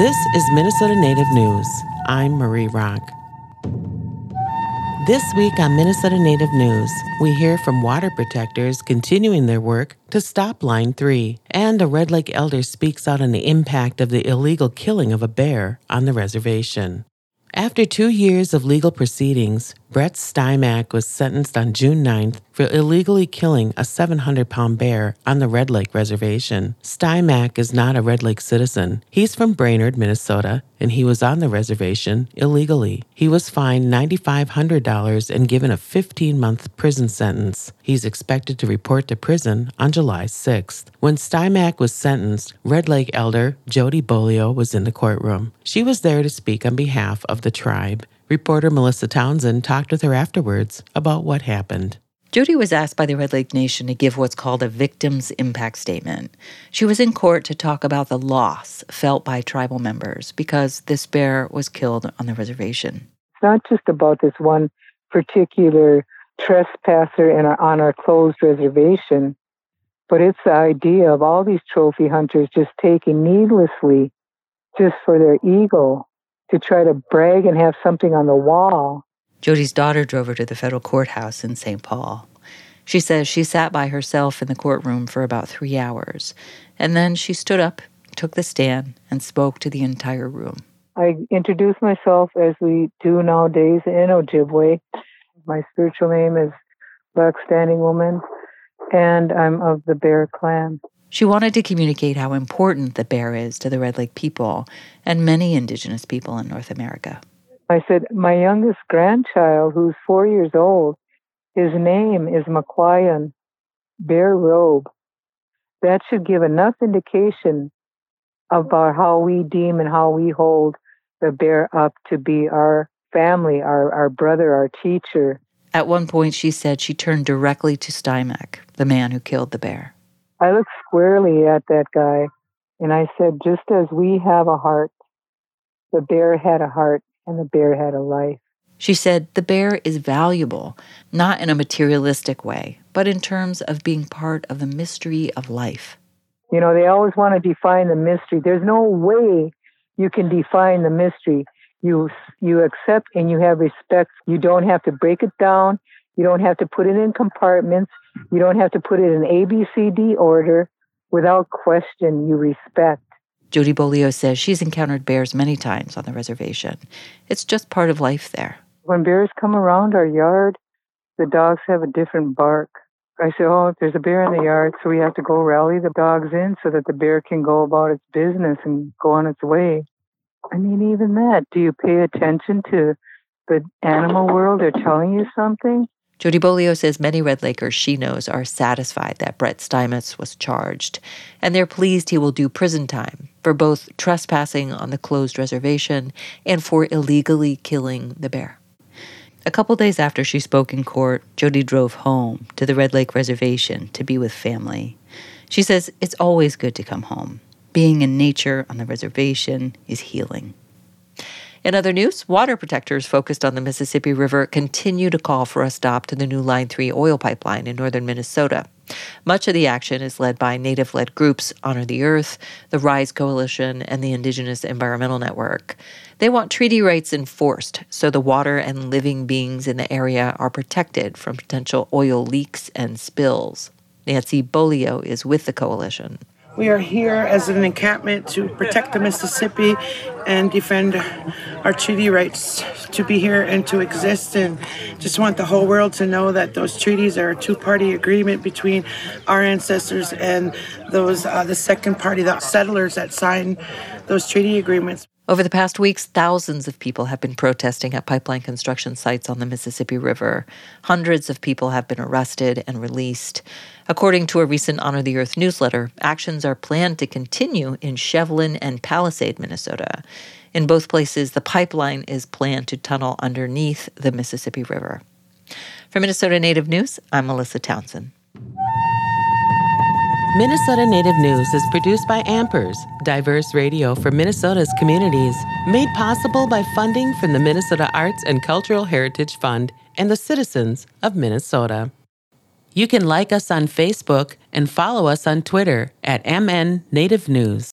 This is Minnesota Native News. I'm Marie Rock. This week on Minnesota Native News, we hear from water protectors continuing their work to stop Line 3, and a Red Lake elder speaks out on the impact of the illegal killing of a bear on the reservation. After two years of legal proceedings, Brett Stimac was sentenced on June 9th for illegally killing a 700 pound bear on the Red Lake Reservation. Stimac is not a Red Lake citizen. He's from Brainerd, Minnesota, and he was on the reservation illegally. He was fined $9,500 and given a 15 month prison sentence. He's expected to report to prison on July 6th. When Stimac was sentenced, Red Lake elder Jody Beaulieu was in the courtroom. She was there to speak on behalf of the tribe. Reporter Melissa Townsend talked with her afterwards about what happened. Jody was asked by the Red Lake Nation to give what's called a victim's impact statement. She was in court to talk about the loss felt by tribal members because this bear was killed on the reservation. It's not just about this one particular trespasser in our, on our closed reservation, but it's the idea of all these trophy hunters just taking needlessly just for their ego to try to brag and have something on the wall. Jody's daughter drove her to the federal courthouse in St. Paul. She says she sat by herself in the courtroom for about three hours, and then she stood up, took the stand, and spoke to the entire room. I introduced myself as we do nowadays in Ojibwe. My spiritual name is Black Standing Woman, and I'm of the Bear Clan. She wanted to communicate how important the bear is to the Red Lake people and many indigenous people in North America. I said, My youngest grandchild, who's four years old, his name is Maquayan Bear Robe. That should give enough indication about how we deem and how we hold the bear up to be our family, our, our brother, our teacher. At one point, she said she turned directly to Stimac, the man who killed the bear. I looked squarely at that guy and I said, just as we have a heart, the bear had a heart and the bear had a life. She said the bear is valuable, not in a materialistic way, but in terms of being part of the mystery of life. You know, they always want to define the mystery. There's no way you can define the mystery. You you accept and you have respect. You don't have to break it down. You don't have to put it in compartments. You don't have to put it in A, B, C, D order. Without question, you respect. Jody Beaulieu says she's encountered bears many times on the reservation. It's just part of life there. When bears come around our yard, the dogs have a different bark. I say, Oh, there's a bear in the yard, so we have to go rally the dogs in so that the bear can go about its business and go on its way. I mean, even that. Do you pay attention to the animal world? They're telling you something. Jody Beaulieu says many Red Lakers she knows are satisfied that Brett Steinmetz was charged, and they're pleased he will do prison time for both trespassing on the closed reservation and for illegally killing the bear. A couple days after she spoke in court, Jody drove home to the Red Lake Reservation to be with family. She says it's always good to come home. Being in nature on the reservation is healing. In other news, water protectors focused on the Mississippi River continue to call for a stop to the new Line 3 oil pipeline in northern Minnesota. Much of the action is led by native led groups Honor the Earth, the Rise Coalition, and the Indigenous Environmental Network. They want treaty rights enforced so the water and living beings in the area are protected from potential oil leaks and spills. Nancy Beaulieu is with the coalition. We are here as an encampment to protect the Mississippi and defend our treaty rights to be here and to exist. And just want the whole world to know that those treaties are a two party agreement between our ancestors and those, uh, the second party, the settlers that signed those treaty agreements. Over the past weeks, thousands of people have been protesting at pipeline construction sites on the Mississippi River. Hundreds of people have been arrested and released. According to a recent Honor the Earth newsletter, actions are planned to continue in Shevlin and Palisade, Minnesota. In both places, the pipeline is planned to tunnel underneath the Mississippi River. For Minnesota Native News, I'm Melissa Townsend. Minnesota Native News is produced by Ampers, diverse radio for Minnesota's communities, made possible by funding from the Minnesota Arts and Cultural Heritage Fund and the citizens of Minnesota. You can like us on Facebook and follow us on Twitter at MN Native News.